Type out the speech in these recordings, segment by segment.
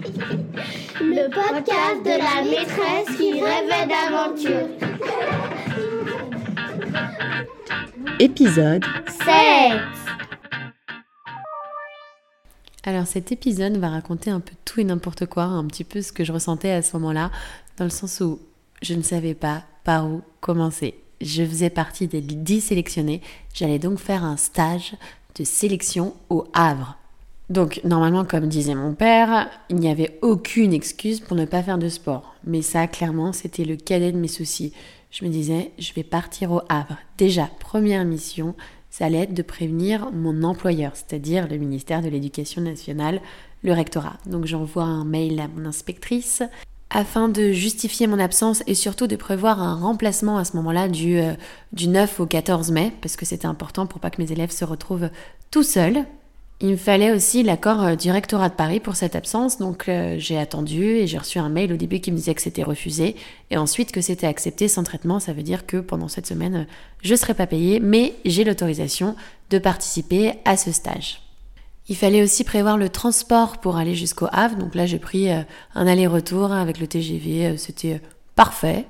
Le podcast de la maîtresse qui rêvait d'aventure. Épisode 7 Alors cet épisode va raconter un peu tout et n'importe quoi, un petit peu ce que je ressentais à ce moment-là, dans le sens où je ne savais pas par où commencer. Je faisais partie des 10 sélectionnés, j'allais donc faire un stage de sélection au Havre. Donc normalement, comme disait mon père, il n'y avait aucune excuse pour ne pas faire de sport. Mais ça, clairement, c'était le cadet de mes soucis. Je me disais, je vais partir au Havre. Déjà, première mission, ça allait être de prévenir mon employeur, c'est-à-dire le ministère de l'Éducation nationale, le rectorat. Donc j'envoie un mail à mon inspectrice afin de justifier mon absence et surtout de prévoir un remplacement à ce moment-là du, euh, du 9 au 14 mai, parce que c'était important pour pas que mes élèves se retrouvent tout seuls. Il me fallait aussi l'accord euh, du rectorat de Paris pour cette absence, donc euh, j'ai attendu et j'ai reçu un mail au début qui me disait que c'était refusé et ensuite que c'était accepté sans traitement. Ça veut dire que pendant cette semaine, euh, je ne serai pas payée, mais j'ai l'autorisation de participer à ce stage. Il fallait aussi prévoir le transport pour aller jusqu'au Havre, donc là j'ai pris un aller-retour avec le TGV, c'était parfait.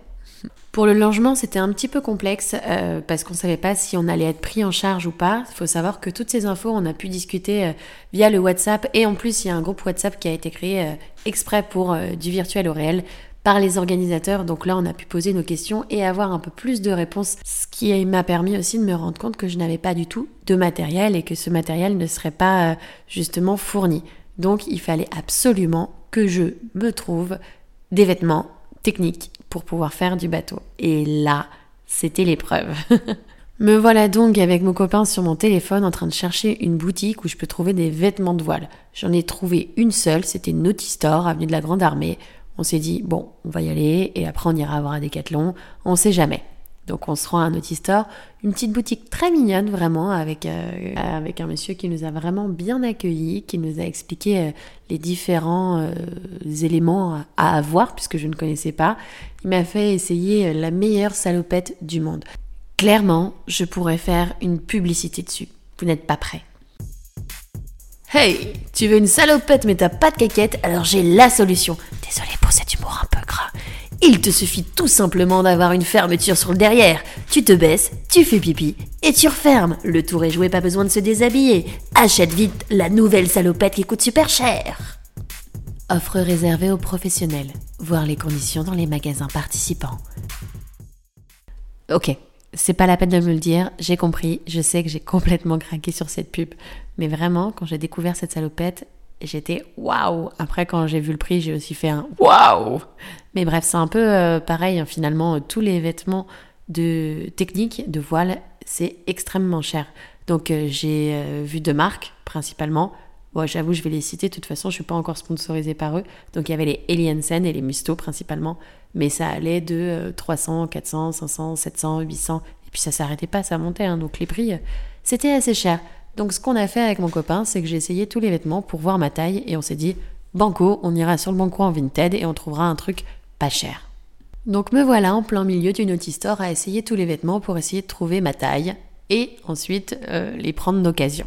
Pour le logement, c'était un petit peu complexe euh, parce qu'on ne savait pas si on allait être pris en charge ou pas. Il faut savoir que toutes ces infos, on a pu discuter euh, via le WhatsApp et en plus, il y a un groupe WhatsApp qui a été créé euh, exprès pour du virtuel au réel par les organisateurs. Donc là, on a pu poser nos questions et avoir un peu plus de réponses, ce qui m'a permis aussi de me rendre compte que je n'avais pas du tout de matériel et que ce matériel ne serait pas justement fourni. Donc il fallait absolument que je me trouve des vêtements techniques pour pouvoir faire du bateau. Et là, c'était l'épreuve. Me voilà donc avec mon copain sur mon téléphone en train de chercher une boutique où je peux trouver des vêtements de voile. J'en ai trouvé une seule, c'était Nautistore, avenue de la Grande Armée. On s'est dit, bon, on va y aller et après on ira voir un décathlon, on sait jamais. Donc on se rend à un Store, une petite boutique très mignonne vraiment, avec, euh, avec un monsieur qui nous a vraiment bien accueillis, qui nous a expliqué euh, les différents euh, éléments à, avoir, puisque je ne connaissais pas. Il m'a fait essayer la meilleure salopette du monde. Clairement, je pourrais faire une publicité dessus. Vous n'êtes pas prêts. Hey, tu veux une salopette mais t'as pas de caquette, alors j'ai la solution. Désolé pour cet humour un peu gras. Il te suffit tout simplement d'avoir une fermeture sur le derrière. Tu te baisses, tu fais pipi et tu refermes. Le tour est joué, pas besoin de se déshabiller. Achète vite la nouvelle salopette qui coûte super cher. Offre réservée aux professionnels. Voir les conditions dans les magasins participants. Ok, c'est pas la peine de me le dire, j'ai compris, je sais que j'ai complètement craqué sur cette pub. Mais vraiment, quand j'ai découvert cette salopette, j'étais waouh. Après, quand j'ai vu le prix, j'ai aussi fait un waouh. Mais bref, c'est un peu euh, pareil. Hein, finalement, tous les vêtements de technique, de voile, c'est extrêmement cher. Donc, euh, j'ai euh, vu deux marques principalement. Bon, j'avoue, je vais les citer. De toute façon, je suis pas encore sponsorisée par eux. Donc, il y avait les Eliansen et les Musto principalement. Mais ça allait de 300, 400, 500, 700, 800. Et puis, ça s'arrêtait pas, ça montait. Hein. Donc, les prix, c'était assez cher. Donc ce qu'on a fait avec mon copain, c'est que j'ai essayé tous les vêtements pour voir ma taille et on s'est dit, banco, on ira sur le banco en Vinted et on trouvera un truc pas cher. Donc me voilà en plein milieu du Naughty Store à essayer tous les vêtements pour essayer de trouver ma taille et ensuite euh, les prendre d'occasion.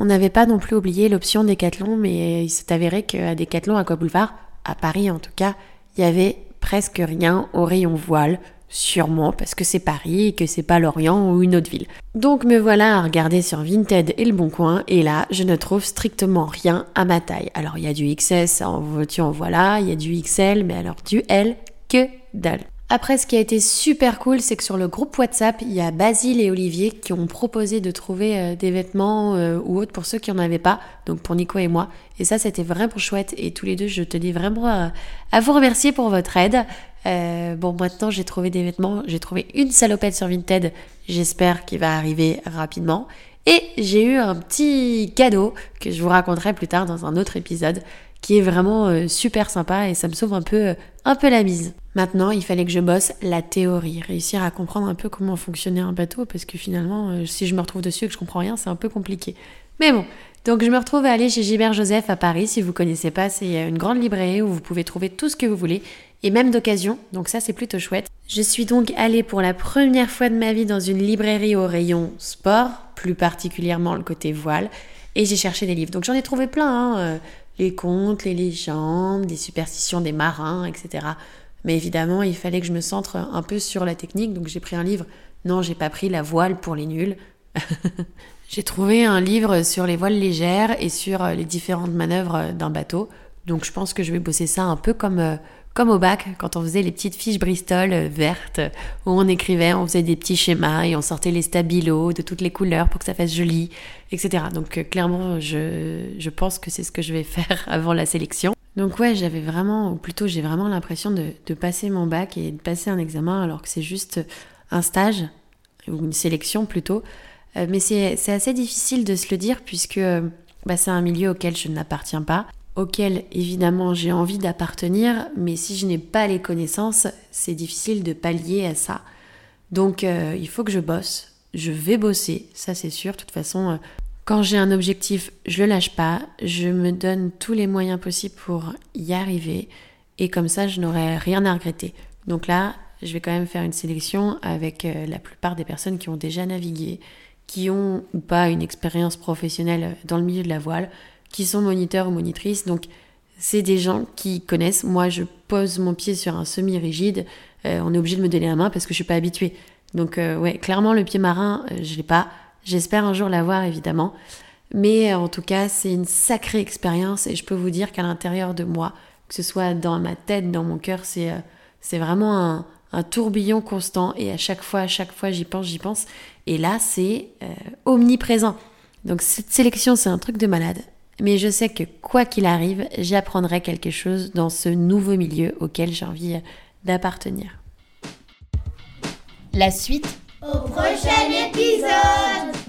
On n'avait pas non plus oublié l'option Décathlon, mais il s'est avéré qu'à Décathlon, à Boulevard, à Paris en tout cas, il y avait presque rien au rayon voile, Sûrement parce que c'est Paris et que c'est pas Lorient ou une autre ville. Donc me voilà à regarder sur Vinted et Le Bon Coin et là je ne trouve strictement rien à ma taille. Alors il y a du XS, en voiture en voilà, il y a du XL, mais alors du L, que dalle. Après, ce qui a été super cool, c'est que sur le groupe WhatsApp, il y a Basile et Olivier qui ont proposé de trouver euh, des vêtements euh, ou autres pour ceux qui n'en avaient pas, donc pour Nico et moi. Et ça, c'était vraiment chouette. Et tous les deux, je tenais vraiment à, vous remercier pour votre aide. Euh, bon, maintenant, j'ai trouvé des vêtements. J'ai trouvé une salopette sur Vinted. J'espère qu'il va arriver rapidement. Et j'ai eu un petit cadeau que je vous raconterai plus tard dans un autre épisode qui est vraiment euh, super sympa et ça me sauve un peu, euh, un peu la mise. Maintenant, il fallait que je bosse la théorie, réussir à comprendre un peu comment fonctionnait un bateau parce que finalement, si je me retrouve dessus et que je comprends rien, c'est un peu compliqué. Mais bon, donc je me retrouve à aller chez Gilbert Joseph à Paris. Si vous connaissez pas, c'est une grande librairie où vous pouvez trouver tout ce que vous voulez et même d'occasion. Donc ça, c'est plutôt chouette. Je suis donc allée pour la première fois de ma vie dans une librairie au rayon sport, plus particulièrement le côté voile, et j'ai cherché des livres. Donc j'en ai trouvé plein. Hein, les contes, les légendes, des superstitions des marins, etc. Mais évidemment, il fallait que je me centre un peu sur la technique, donc j'ai pris un livre. Non, j'ai pas pris la voile pour les nuls. j'ai trouvé un livre sur les voiles légères et sur les différentes manœuvres d'un bateau. Donc je pense que je vais bosser ça un peu comme, euh, comme au bac, quand on faisait les petites fiches Bristol euh, vertes, où on écrivait, on faisait des petits schémas et on sortait les stabilos de toutes les couleurs pour que ça fasse joli, etc. Donc euh, clairement, je, je pense que c'est ce que je vais faire avant la sélection. Donc ouais, j'avais vraiment, ou plutôt j'ai vraiment l'impression de, de passer mon bac et de passer un examen alors que c'est juste un stage, ou une sélection plutôt. Mais c'est assez difficile de se le dire puisque bah, c'est un milieu auquel je n'appartiens pas auquel évidemment j'ai envie d'appartenir, mais si je n'ai pas les connaissances, c'est difficile de pallier à ça. Donc euh, il faut que je bosse, je vais bosser, ça c'est sûr. De toute façon, euh, quand j'ai un objectif, je le lâche pas, je me donne tous les moyens possibles pour y arriver, et comme ça je n'aurai rien à regretter. Donc là, je vais quand même faire une sélection avec euh, la plupart des personnes qui ont déjà navigué, qui ont ou pas une expérience professionnelle dans le milieu de la voile, qui sont moniteurs ou monitrices. Donc, c'est des gens qui connaissent. Moi, je pose mon pied sur un semi-rigide. Euh, on est obligé de me donner la main parce que je suis pas habituée. Donc, euh, ouais, clairement, le pied marin, euh, je l'ai pas. J'espère un jour l'avoir, évidemment. Mais en tout cas, c'est une sacrée expérience et je peux vous dire qu'à l'intérieur de moi, que ce soit dans ma tête, dans mon cœur, c'est c'est vraiment un, un, tourbillon constant et à chaque fois, à chaque fois, j'y pense, j'y pense. Et là, c'est omniprésent. Donc cette sélection, c'est un truc de malade mais je sais que quoi qu'il arrive, j'apprendrai quelque chose dans ce nouveau milieu auquel j'ai envie d'appartenir. La suite au prochain épisode